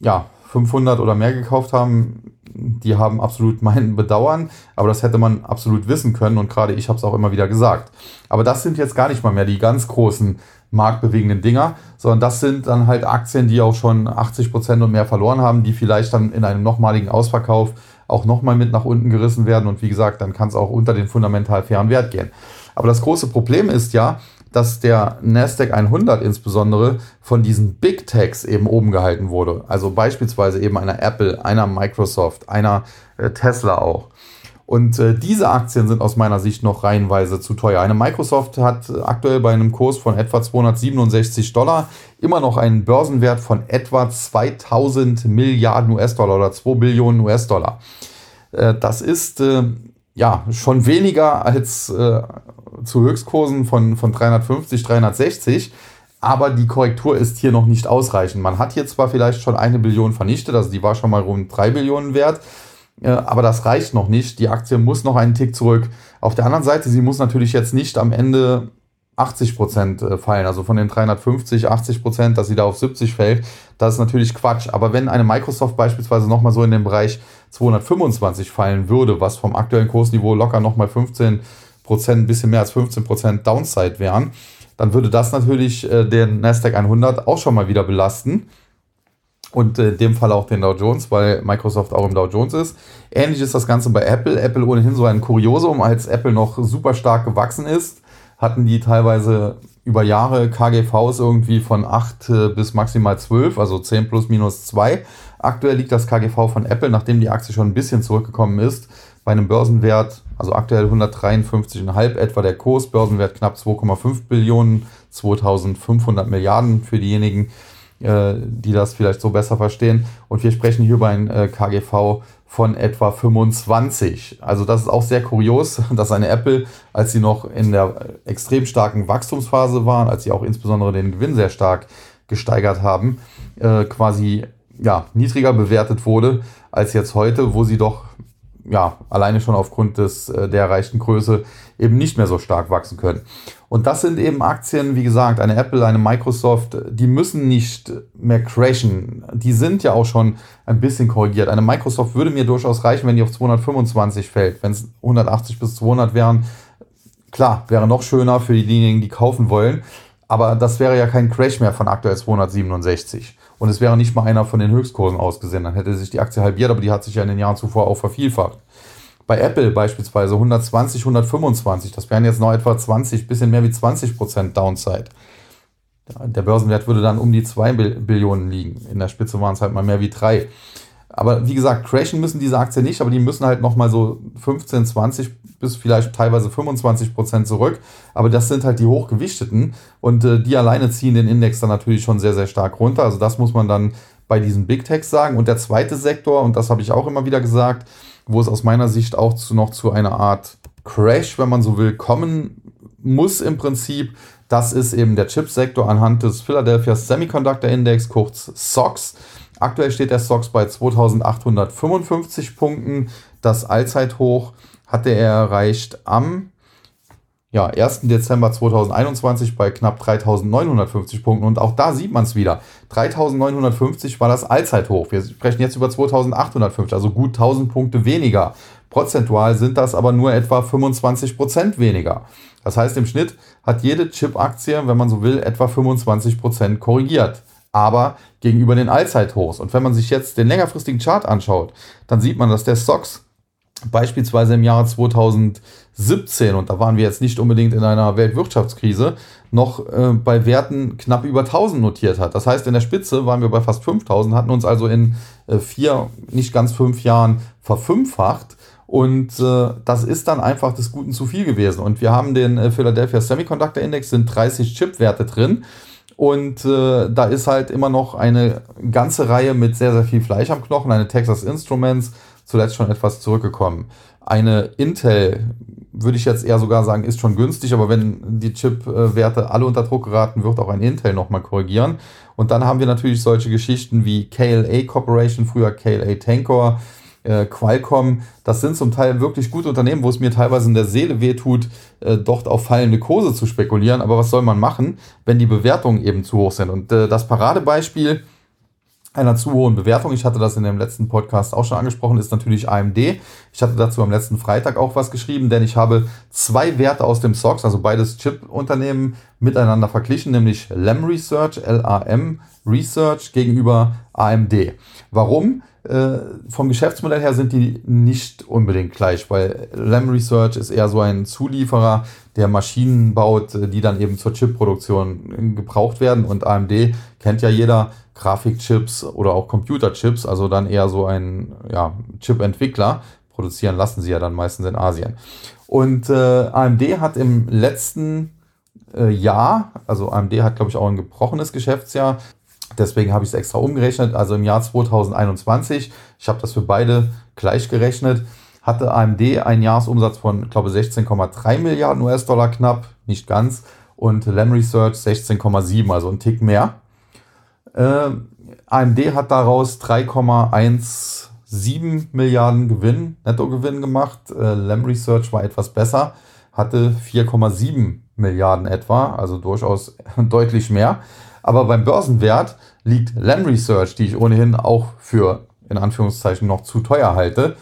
ja, 500 oder mehr gekauft haben, die haben absolut [laughs] mein Bedauern, aber das hätte man absolut wissen können und gerade ich habe es auch immer wieder gesagt. Aber das sind jetzt gar nicht mal mehr die ganz großen marktbewegenden Dinger, sondern das sind dann halt Aktien, die auch schon 80 Prozent und mehr verloren haben, die vielleicht dann in einem nochmaligen Ausverkauf auch nochmal mit nach unten gerissen werden und wie gesagt, dann kann es auch unter den fundamental fairen Wert gehen. Aber das große Problem ist ja, dass der Nasdaq 100 insbesondere von diesen Big Techs eben oben gehalten wurde. Also beispielsweise eben einer Apple, einer Microsoft, einer äh, Tesla auch. Und äh, diese Aktien sind aus meiner Sicht noch reihenweise zu teuer. Eine Microsoft hat aktuell bei einem Kurs von etwa 267 Dollar immer noch einen Börsenwert von etwa 2000 Milliarden US-Dollar oder 2 Billionen US-Dollar. Äh, das ist äh, ja schon weniger als äh, zu Höchstkursen von, von 350, 360. Aber die Korrektur ist hier noch nicht ausreichend. Man hat hier zwar vielleicht schon eine Billion vernichtet, also die war schon mal rund 3 Billionen wert, aber das reicht noch nicht. Die Aktie muss noch einen Tick zurück. Auf der anderen Seite, sie muss natürlich jetzt nicht am Ende 80 Prozent äh, fallen, also von den 350, 80 Prozent, dass sie da auf 70 fällt, das ist natürlich Quatsch. Aber wenn eine Microsoft beispielsweise nochmal so in den Bereich 225 fallen würde, was vom aktuellen Kursniveau locker nochmal 15 Prozent, ein bisschen mehr als 15 Prozent Downside wären, dann würde das natürlich äh, den Nasdaq 100 auch schon mal wieder belasten und in dem Fall auch den Dow Jones, weil Microsoft auch im Dow Jones ist. Ähnlich ist das Ganze bei Apple. Apple ohnehin so ein Kuriosum, als Apple noch super stark gewachsen ist, hatten die teilweise über Jahre KGVs irgendwie von 8 äh, bis maximal 12, also 10 plus minus 2. Aktuell liegt das KGV von Apple, nachdem die Aktie schon ein bisschen zurückgekommen ist, bei einem Börsenwert, also aktuell 153,5 etwa der Kurs, Börsenwert knapp 2,5 Billionen, 2500 Milliarden für diejenigen, äh, die das vielleicht so besser verstehen. Und wir sprechen hier über ein äh, KGV von etwa 25. Also das ist auch sehr kurios, [laughs] dass eine Apple, als sie noch in der extrem starken Wachstumsphase waren, als sie auch insbesondere den Gewinn sehr stark gesteigert haben, äh, quasi ja, niedriger bewertet wurde als jetzt heute, wo sie doch ja, alleine schon aufgrund des, der erreichten Größe eben nicht mehr so stark wachsen können. Und das sind eben Aktien, wie gesagt, eine Apple, eine Microsoft, die müssen nicht mehr crashen. Die sind ja auch schon ein bisschen korrigiert. Eine Microsoft würde mir durchaus reichen, wenn die auf 225 fällt. Wenn es 180 bis 200 wären, klar, wäre noch schöner für diejenigen, die kaufen wollen. Aber das wäre ja kein Crash mehr von aktuell 267. Und es wäre nicht mal einer von den Höchstkursen ausgesehen. Dann hätte sich die Aktie halbiert, aber die hat sich ja in den Jahren zuvor auch vervielfacht. Bei Apple beispielsweise 120, 125, das wären jetzt noch etwa 20, bisschen mehr wie 20 Prozent Downside. Der Börsenwert würde dann um die 2 Billionen liegen. In der Spitze waren es halt mal mehr wie 3. Aber wie gesagt, crashen müssen diese Aktien nicht, aber die müssen halt nochmal so 15, 20 bis vielleicht teilweise 25 Prozent zurück. Aber das sind halt die hochgewichteten und äh, die alleine ziehen den Index dann natürlich schon sehr, sehr stark runter. Also das muss man dann bei diesen Big Techs sagen. Und der zweite Sektor, und das habe ich auch immer wieder gesagt, wo es aus meiner Sicht auch zu, noch zu einer Art Crash, wenn man so will, kommen muss im Prinzip, das ist eben der Chipsektor anhand des Philadelphia Semiconductor Index, kurz SOX. Aktuell steht der SOX bei 2855 Punkten. Das Allzeithoch hatte er erreicht am ja, 1. Dezember 2021 bei knapp 3950 Punkten. Und auch da sieht man es wieder. 3950 war das Allzeithoch. Wir sprechen jetzt über 2850, also gut 1000 Punkte weniger. Prozentual sind das aber nur etwa 25 Prozent weniger. Das heißt, im Schnitt hat jede Chip-Aktie, wenn man so will, etwa 25 Prozent korrigiert. Aber gegenüber den Allzeithochs. Und wenn man sich jetzt den längerfristigen Chart anschaut, dann sieht man, dass der Stocks beispielsweise im Jahre 2017, und da waren wir jetzt nicht unbedingt in einer Weltwirtschaftskrise, noch äh, bei Werten knapp über 1000 notiert hat. Das heißt, in der Spitze waren wir bei fast 5000, hatten uns also in äh, vier, nicht ganz fünf Jahren verfünffacht. Und äh, das ist dann einfach des Guten zu viel gewesen. Und wir haben den äh, Philadelphia Semiconductor Index, sind 30 Chip-Werte drin. Und äh, da ist halt immer noch eine ganze Reihe mit sehr, sehr viel Fleisch am Knochen, eine Texas Instruments, zuletzt schon etwas zurückgekommen. Eine Intel, würde ich jetzt eher sogar sagen, ist schon günstig, aber wenn die Chip-Werte alle unter Druck geraten, wird auch ein Intel nochmal korrigieren. Und dann haben wir natürlich solche Geschichten wie KLA Corporation, früher KLA Tankor, äh, Qualcomm. Das sind zum Teil wirklich gute Unternehmen, wo es mir teilweise in der Seele wehtut, äh, dort auf fallende Kurse zu spekulieren. Aber was soll man machen, wenn die Bewertungen eben zu hoch sind? Und äh, das Paradebeispiel, einer zu hohen Bewertung, ich hatte das in dem letzten Podcast auch schon angesprochen, ist natürlich AMD. Ich hatte dazu am letzten Freitag auch was geschrieben, denn ich habe zwei Werte aus dem SOX, also beides Chip-Unternehmen, miteinander verglichen, nämlich LAM Research, LAM Research gegenüber AMD. Warum? Äh, vom Geschäftsmodell her sind die nicht unbedingt gleich, weil LAM Research ist eher so ein Zulieferer, der Maschinen baut, die dann eben zur Chipproduktion gebraucht werden. Und AMD kennt ja jeder, Grafikchips oder auch Computerchips, also dann eher so ein ja, Chip-Entwickler. Produzieren lassen sie ja dann meistens in Asien. Und äh, AMD hat im letzten äh, Jahr, also AMD hat, glaube ich, auch ein gebrochenes Geschäftsjahr. Deswegen habe ich es extra umgerechnet. Also im Jahr 2021, ich habe das für beide gleich gerechnet, hatte AMD einen Jahresumsatz von, glaube ich, 16,3 Milliarden US-Dollar knapp, nicht ganz. Und Lam Research 16,7, also ein Tick mehr. Äh, AMD hat daraus 3,17 Milliarden Gewinn, Nettogewinn gemacht. Äh, Lam Research war etwas besser, hatte 4,7 Milliarden etwa, also durchaus [laughs] deutlich mehr. Aber beim Börsenwert liegt Lam Research, die ich ohnehin auch für in Anführungszeichen noch zu teuer halte,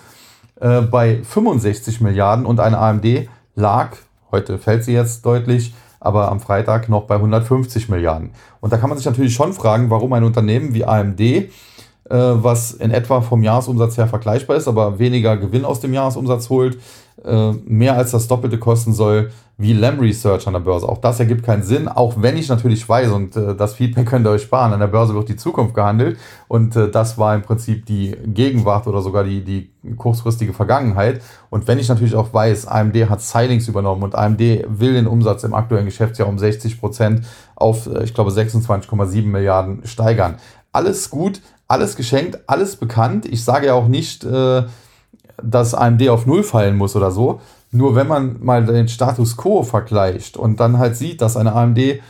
äh, bei 65 Milliarden und eine AMD lag, heute fällt sie jetzt deutlich, aber am Freitag noch bei 150 Milliarden. Und da kann man sich natürlich schon fragen, warum ein Unternehmen wie AMD, äh, was in etwa vom Jahresumsatz her vergleichbar ist, aber weniger Gewinn aus dem Jahresumsatz holt, äh, mehr als das Doppelte kosten soll wie Lam Research an der Börse. Auch das ergibt keinen Sinn, auch wenn ich natürlich weiß, und äh, das Feedback könnt ihr euch sparen, an der Börse wird die Zukunft gehandelt und äh, das war im Prinzip die Gegenwart oder sogar die, die kurzfristige Vergangenheit. Und wenn ich natürlich auch weiß, AMD hat Silings übernommen und AMD will den Umsatz im aktuellen Geschäftsjahr um 60 Prozent auf, äh, ich glaube, 26,7 Milliarden steigern. Alles gut, alles geschenkt, alles bekannt. Ich sage ja auch nicht, äh, dass AMD auf Null fallen muss oder so. Nur wenn man mal den Status quo vergleicht und dann halt sieht, dass eine AMD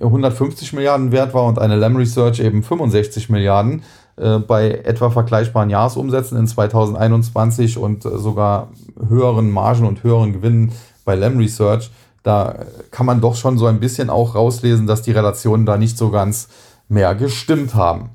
150 Milliarden wert war und eine Lam Research eben 65 Milliarden äh, bei etwa vergleichbaren Jahresumsätzen in 2021 und äh, sogar höheren Margen und höheren Gewinnen bei Lam Research, da kann man doch schon so ein bisschen auch rauslesen, dass die Relationen da nicht so ganz mehr gestimmt haben.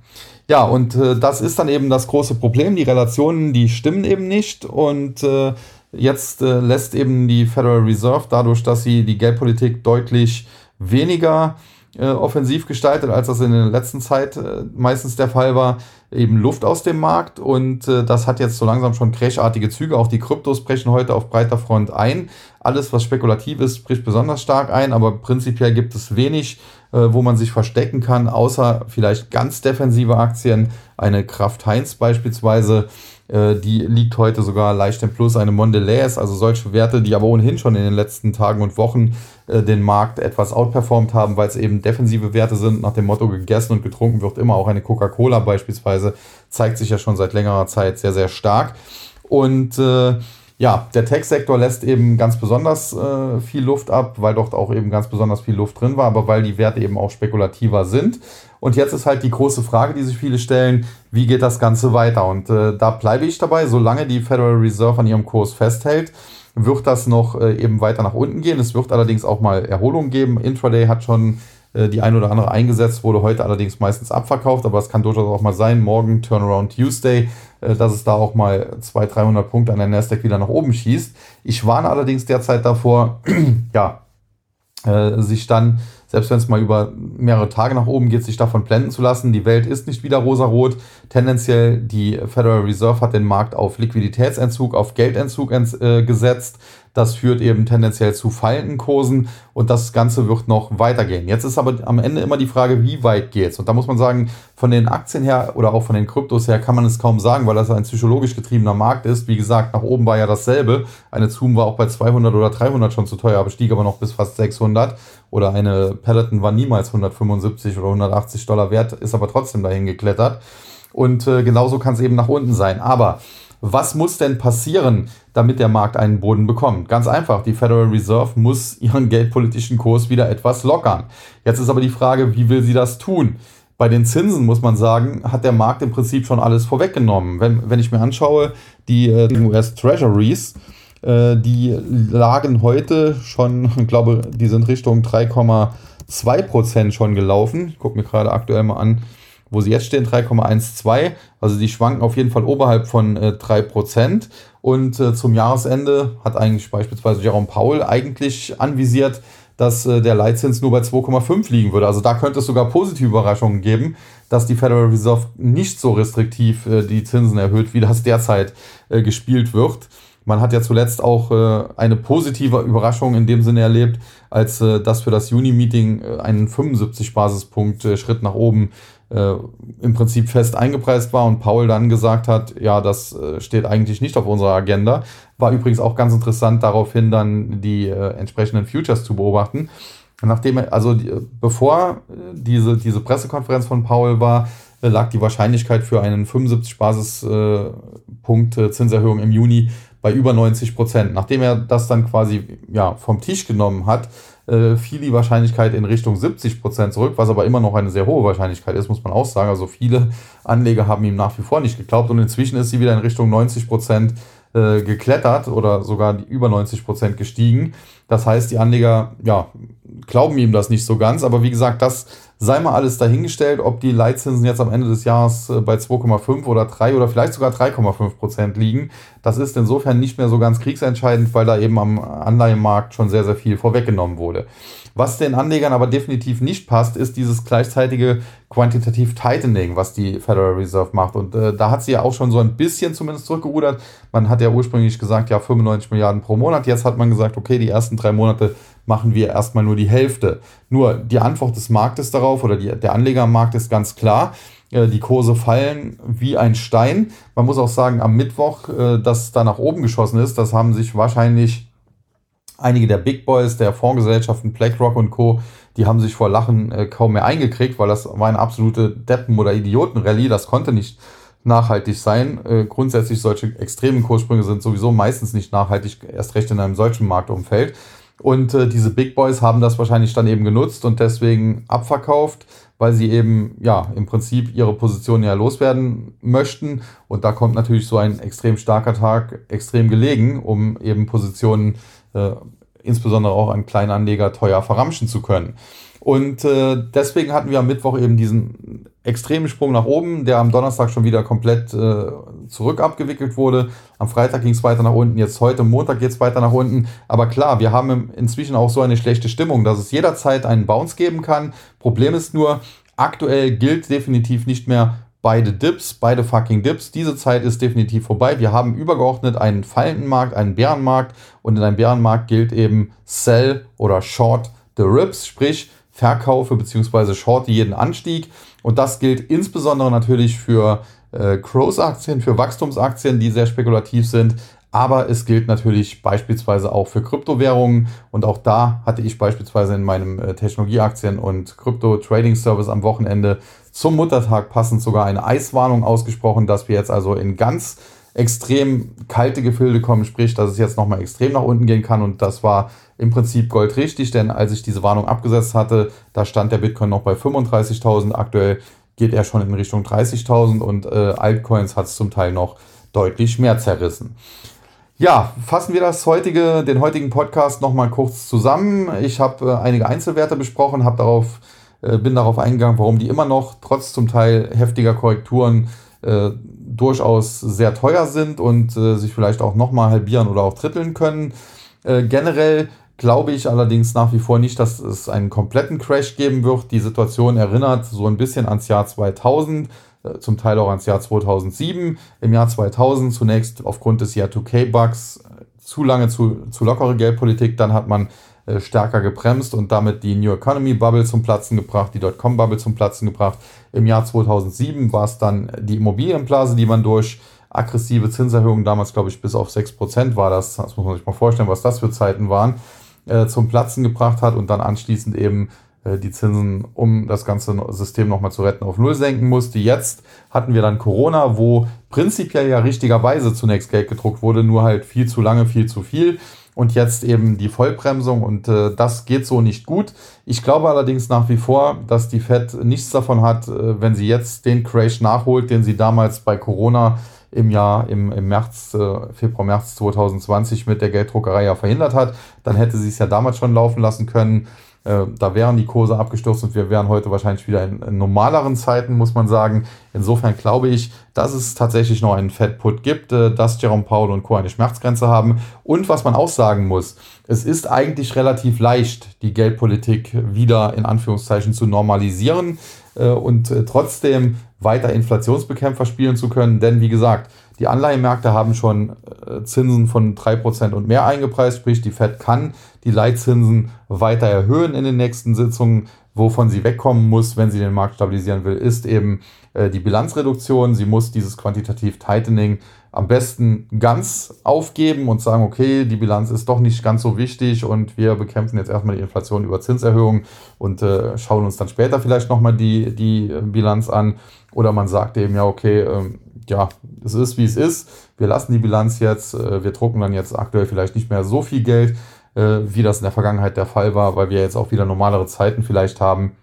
Ja, und äh, das ist dann eben das große Problem. Die Relationen, die stimmen eben nicht. Und äh, jetzt äh, lässt eben die Federal Reserve dadurch, dass sie die Geldpolitik deutlich weniger äh, offensiv gestaltet, als das in der letzten Zeit äh, meistens der Fall war. Eben Luft aus dem Markt und äh, das hat jetzt so langsam schon crashartige Züge. Auch die Kryptos brechen heute auf breiter Front ein. Alles, was spekulativ ist, bricht besonders stark ein, aber prinzipiell gibt es wenig, äh, wo man sich verstecken kann, außer vielleicht ganz defensive Aktien. Eine Kraft Heinz beispielsweise die liegt heute sogar leicht im Plus. Eine Mondelez, also solche Werte, die aber ohnehin schon in den letzten Tagen und Wochen äh, den Markt etwas outperformt haben, weil es eben defensive Werte sind. Nach dem Motto gegessen und getrunken wird immer auch eine Coca-Cola beispielsweise, zeigt sich ja schon seit längerer Zeit sehr, sehr stark. Und äh, ja, der Tech-Sektor lässt eben ganz besonders äh, viel Luft ab, weil dort auch eben ganz besonders viel Luft drin war, aber weil die Werte eben auch spekulativer sind. Und jetzt ist halt die große Frage, die sich viele stellen, wie geht das Ganze weiter? Und äh, da bleibe ich dabei, solange die Federal Reserve an ihrem Kurs festhält, wird das noch äh, eben weiter nach unten gehen. Es wird allerdings auch mal Erholung geben. Intraday hat schon äh, die ein oder andere eingesetzt, wurde heute allerdings meistens abverkauft, aber es kann durchaus auch mal sein, morgen Turnaround Tuesday, äh, dass es da auch mal 200, 300 Punkte an der Nasdaq wieder nach oben schießt. Ich warne allerdings derzeit davor, [clears throat] ja, äh, sich dann selbst wenn es mal über mehrere Tage nach oben geht, sich davon blenden zu lassen. Die Welt ist nicht wieder rosarot. Tendenziell die Federal Reserve hat den Markt auf Liquiditätsentzug, auf Geldentzug äh, gesetzt. Das führt eben tendenziell zu fallenden und das Ganze wird noch weitergehen. Jetzt ist aber am Ende immer die Frage, wie weit geht's? Und da muss man sagen, von den Aktien her oder auch von den Kryptos her kann man es kaum sagen, weil das ein psychologisch getriebener Markt ist. Wie gesagt, nach oben war ja dasselbe. Eine Zoom war auch bei 200 oder 300 schon zu teuer, aber stieg aber noch bis fast 600. Oder eine Peloton war niemals 175 oder 180 Dollar wert, ist aber trotzdem dahin geklettert. Und äh, genauso kann es eben nach unten sein. Aber was muss denn passieren, damit der Markt einen Boden bekommt? Ganz einfach, die Federal Reserve muss ihren geldpolitischen Kurs wieder etwas lockern. Jetzt ist aber die Frage, wie will sie das tun? Bei den Zinsen muss man sagen, hat der Markt im Prinzip schon alles vorweggenommen. Wenn, wenn ich mir anschaue, die, äh, US Treasuries, äh, die lagen heute schon, ich glaube, die sind Richtung 3,2% schon gelaufen. Ich gucke mir gerade aktuell mal an, wo sie jetzt stehen, 3,12. Also die schwanken auf jeden Fall oberhalb von äh, 3%. Und äh, zum Jahresende hat eigentlich beispielsweise Jerome Paul eigentlich anvisiert, dass äh, der Leitzins nur bei 2,5 liegen würde. Also da könnte es sogar positive Überraschungen geben, dass die Federal Reserve nicht so restriktiv äh, die Zinsen erhöht, wie das derzeit äh, gespielt wird. Man hat ja zuletzt auch äh, eine positive Überraschung in dem Sinne erlebt, als äh, das für das Juni-Meeting äh, einen 75-Basispunkt-Schritt nach oben äh, im Prinzip fest eingepreist war und Paul dann gesagt hat, ja, das äh, steht eigentlich nicht auf unserer Agenda. War übrigens auch ganz interessant, daraufhin dann die äh, entsprechenden Futures zu beobachten. Nachdem, also die, bevor diese, diese Pressekonferenz von Paul war, lag die Wahrscheinlichkeit für einen 75 Basispunkt Zinserhöhung im Juni bei über 90 Prozent. Nachdem er das dann quasi ja, vom Tisch genommen hat, äh, fiel die Wahrscheinlichkeit in Richtung 70 Prozent zurück, was aber immer noch eine sehr hohe Wahrscheinlichkeit ist, muss man auch sagen. Also viele Anleger haben ihm nach wie vor nicht geglaubt und inzwischen ist sie wieder in Richtung 90 Prozent äh, geklettert oder sogar über 90 Prozent gestiegen. Das heißt, die Anleger ja, glauben ihm das nicht so ganz, aber wie gesagt, das sei mal alles dahingestellt, ob die Leitzinsen jetzt am Ende des Jahres äh, bei 2,5 oder 3 oder vielleicht sogar 3,5 Prozent liegen. Das ist insofern nicht mehr so ganz kriegsentscheidend, weil da eben am Anleihenmarkt schon sehr, sehr viel vorweggenommen wurde. Was den Anlegern aber definitiv nicht passt, ist dieses gleichzeitige Quantitative Tightening, was die Federal Reserve macht. Und äh, da hat sie ja auch schon so ein bisschen zumindest zurückgerudert. Man hat ja ursprünglich gesagt, ja, 95 Milliarden pro Monat. Jetzt hat man gesagt, okay, die ersten drei Monate machen wir erstmal nur die Hälfte. Nur die Antwort des Marktes darauf oder die, der Anleger am Markt ist ganz klar. Äh, die Kurse fallen wie ein Stein. Man muss auch sagen, am Mittwoch, äh, dass da nach oben geschossen ist, das haben sich wahrscheinlich einige der Big Boys der Fondsgesellschaften BlackRock und Co., die haben sich vor Lachen äh, kaum mehr eingekriegt, weil das war eine absolute Deppen- oder Idioten-Rallye. Das konnte nicht nachhaltig sein. Äh, grundsätzlich solche extremen Kurssprünge sind sowieso meistens nicht nachhaltig, erst recht in einem solchen Marktumfeld. Und äh, diese Big Boys haben das wahrscheinlich dann eben genutzt und deswegen abverkauft, weil sie eben ja im Prinzip ihre Position ja loswerden möchten. Und da kommt natürlich so ein extrem starker Tag extrem gelegen, um eben Positionen äh, insbesondere auch an Kleinanleger teuer verramschen zu können. Und äh, deswegen hatten wir am Mittwoch eben diesen extremen Sprung nach oben, der am Donnerstag schon wieder komplett äh, zurück abgewickelt wurde. Am Freitag ging es weiter nach unten, jetzt heute Montag geht es weiter nach unten. Aber klar, wir haben inzwischen auch so eine schlechte Stimmung, dass es jederzeit einen Bounce geben kann. Problem ist nur, aktuell gilt definitiv nicht mehr beide Dips, beide fucking Dips. Diese Zeit ist definitiv vorbei. Wir haben übergeordnet einen fallenden Markt, einen Bärenmarkt und in einem Bärenmarkt gilt eben Sell oder Short the Rips, sprich verkaufe bzw. shorte jeden Anstieg. Und das gilt insbesondere natürlich für äh, Growth-Aktien, für Wachstumsaktien, die sehr spekulativ sind. Aber es gilt natürlich beispielsweise auch für Kryptowährungen. Und auch da hatte ich beispielsweise in meinem äh, Technologieaktien- und Krypto-Trading-Service am Wochenende zum Muttertag passend sogar eine Eiswarnung ausgesprochen, dass wir jetzt also in ganz extrem kalte Gefilde kommen, sprich, dass es jetzt nochmal extrem nach unten gehen kann. Und das war im Prinzip goldrichtig, denn als ich diese Warnung abgesetzt hatte, da stand der Bitcoin noch bei 35.000. Aktuell geht er schon in Richtung 30.000 und äh, Altcoins hat es zum Teil noch deutlich mehr zerrissen. Ja, fassen wir das heutige, den heutigen Podcast nochmal kurz zusammen. Ich habe äh, einige Einzelwerte besprochen, habe darauf, äh, bin darauf eingegangen, warum die immer noch trotz zum Teil heftiger Korrekturen äh, durchaus sehr teuer sind und äh, sich vielleicht auch nochmal halbieren oder auch dritteln können. Äh, generell glaube ich allerdings nach wie vor nicht, dass es einen kompletten Crash geben wird. Die Situation erinnert so ein bisschen ans Jahr 2000 äh, zum Teil auch ans Jahr 2007. Im Jahr 2000 zunächst aufgrund des Jahr 2K-Bugs äh, zu lange zu, zu lockere Geldpolitik, dann hat man stärker gebremst und damit die New Economy Bubble zum Platzen gebracht, die Dotcom Bubble zum Platzen gebracht. Im Jahr 2007 war es dann die Immobilienblase, die man durch aggressive Zinserhöhungen, damals glaube ich bis auf 6% war das, das muss man sich mal vorstellen, was das für Zeiten waren, äh, zum Platzen gebracht hat und dann anschließend eben äh, die Zinsen, um das ganze System nochmal zu retten, auf Null senken musste. Jetzt hatten wir dann Corona, wo prinzipiell ja richtigerweise zunächst Geld gedruckt wurde, nur halt viel zu lange, viel zu viel. Und jetzt eben die Vollbremsung und äh, das geht so nicht gut. Ich glaube allerdings nach wie vor, dass die Fed nichts davon hat, äh, wenn sie jetzt den Crash nachholt, den sie damals bei Corona im Jahr, im, im März, äh, Februar, März 2020 mit der Gelddruckerei ja verhindert hat, dann hätte sie es ja damals schon laufen lassen können. Äh, da wären die Kurse abgestürzt und wir wären heute wahrscheinlich wieder in, in, normaleren Zeiten, muss man sagen. Insofern glaube ich, dass es tatsächlich noch einen Fed-Put gibt, äh, dass Jerome Powell und Co. eine Schmerzgrenze haben. Und was man auch sagen muss, es ist eigentlich relativ leicht, die Geldpolitik wieder in Anführungszeichen zu normalisieren äh, und äh, trotzdem weiter Inflationsbekämpfer spielen zu können. Denn wie gesagt, die Anleihemärkte haben schon äh, Zinsen von 3% und mehr eingepreist, sprich die Fed kann die Leitzinsen weiter erhöhen in den nächsten Sitzungen. Wovon sie wegkommen muss, wenn sie den Markt stabilisieren will, ist eben äh, die Bilanzreduktion. Sie muss dieses quantitativ Tightening am besten ganz aufgeben und sagen, okay, die Bilanz ist doch nicht ganz so wichtig und wir bekämpfen jetzt erstmal die Inflation über Zinserhöhungen und äh, schauen uns dann später vielleicht nochmal die, die Bilanz an. Oder man sagt eben, ja, okay, ähm, ja, es ist wie es ist. Wir lassen die Bilanz jetzt. Äh, wir drucken dann jetzt aktuell vielleicht nicht mehr so viel Geld, äh, wie das in der Vergangenheit der Fall war, weil wir jetzt auch wieder normalere Zeiten vielleicht haben.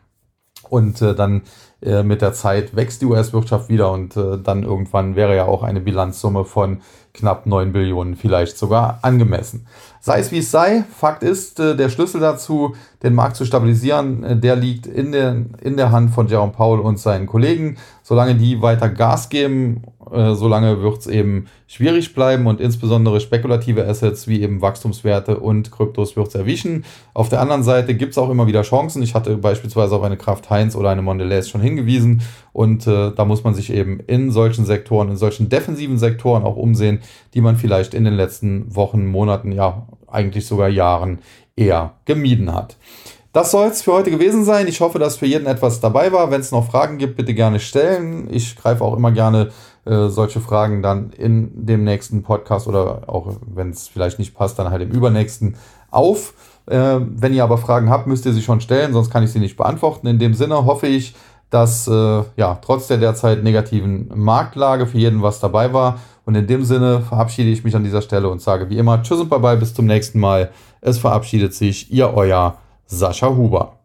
Und äh, dann mit der Zeit wächst die US-Wirtschaft wieder und dann irgendwann wäre ja auch eine Bilanzsumme von knapp 9 Billionen vielleicht sogar angemessen. Sei es wie es sei, Fakt ist, der Schlüssel dazu, den Markt zu stabilisieren, der liegt in der, in der Hand von Jerome Powell und seinen Kollegen. Solange die weiter Gas geben äh, solange wird es eben schwierig bleiben und insbesondere spekulative Assets wie eben Wachstumswerte und Kryptos wird es erwischen. Auf der anderen Seite gibt es auch immer wieder Chancen. Ich hatte beispielsweise auf eine Kraft Heinz oder eine Mondelez schon hingewiesen und äh, da muss man sich eben in solchen Sektoren, in solchen defensiven Sektoren auch umsehen, die man vielleicht in den letzten Wochen, Monaten, ja eigentlich sogar Jahren eher gemieden hat. Das soll es für heute gewesen sein. Ich hoffe, dass für jeden etwas dabei war. Wenn es noch Fragen gibt, bitte gerne stellen. Ich greife auch immer gerne äh, solche Fragen dann in dem nächsten Podcast oder auch wenn es vielleicht nicht passt, dann halt im übernächsten auf. Äh, wenn ihr aber Fragen habt, müsst ihr sie schon stellen, sonst kann ich sie nicht beantworten. In dem Sinne hoffe ich, dass äh, ja trotz der derzeit negativen Marktlage für jeden was dabei war. Und in dem Sinne verabschiede ich mich an dieser Stelle und sage wie immer Tschüss und bye bye, bis zum nächsten Mal. Es verabschiedet sich Ihr euer Sascha Huber.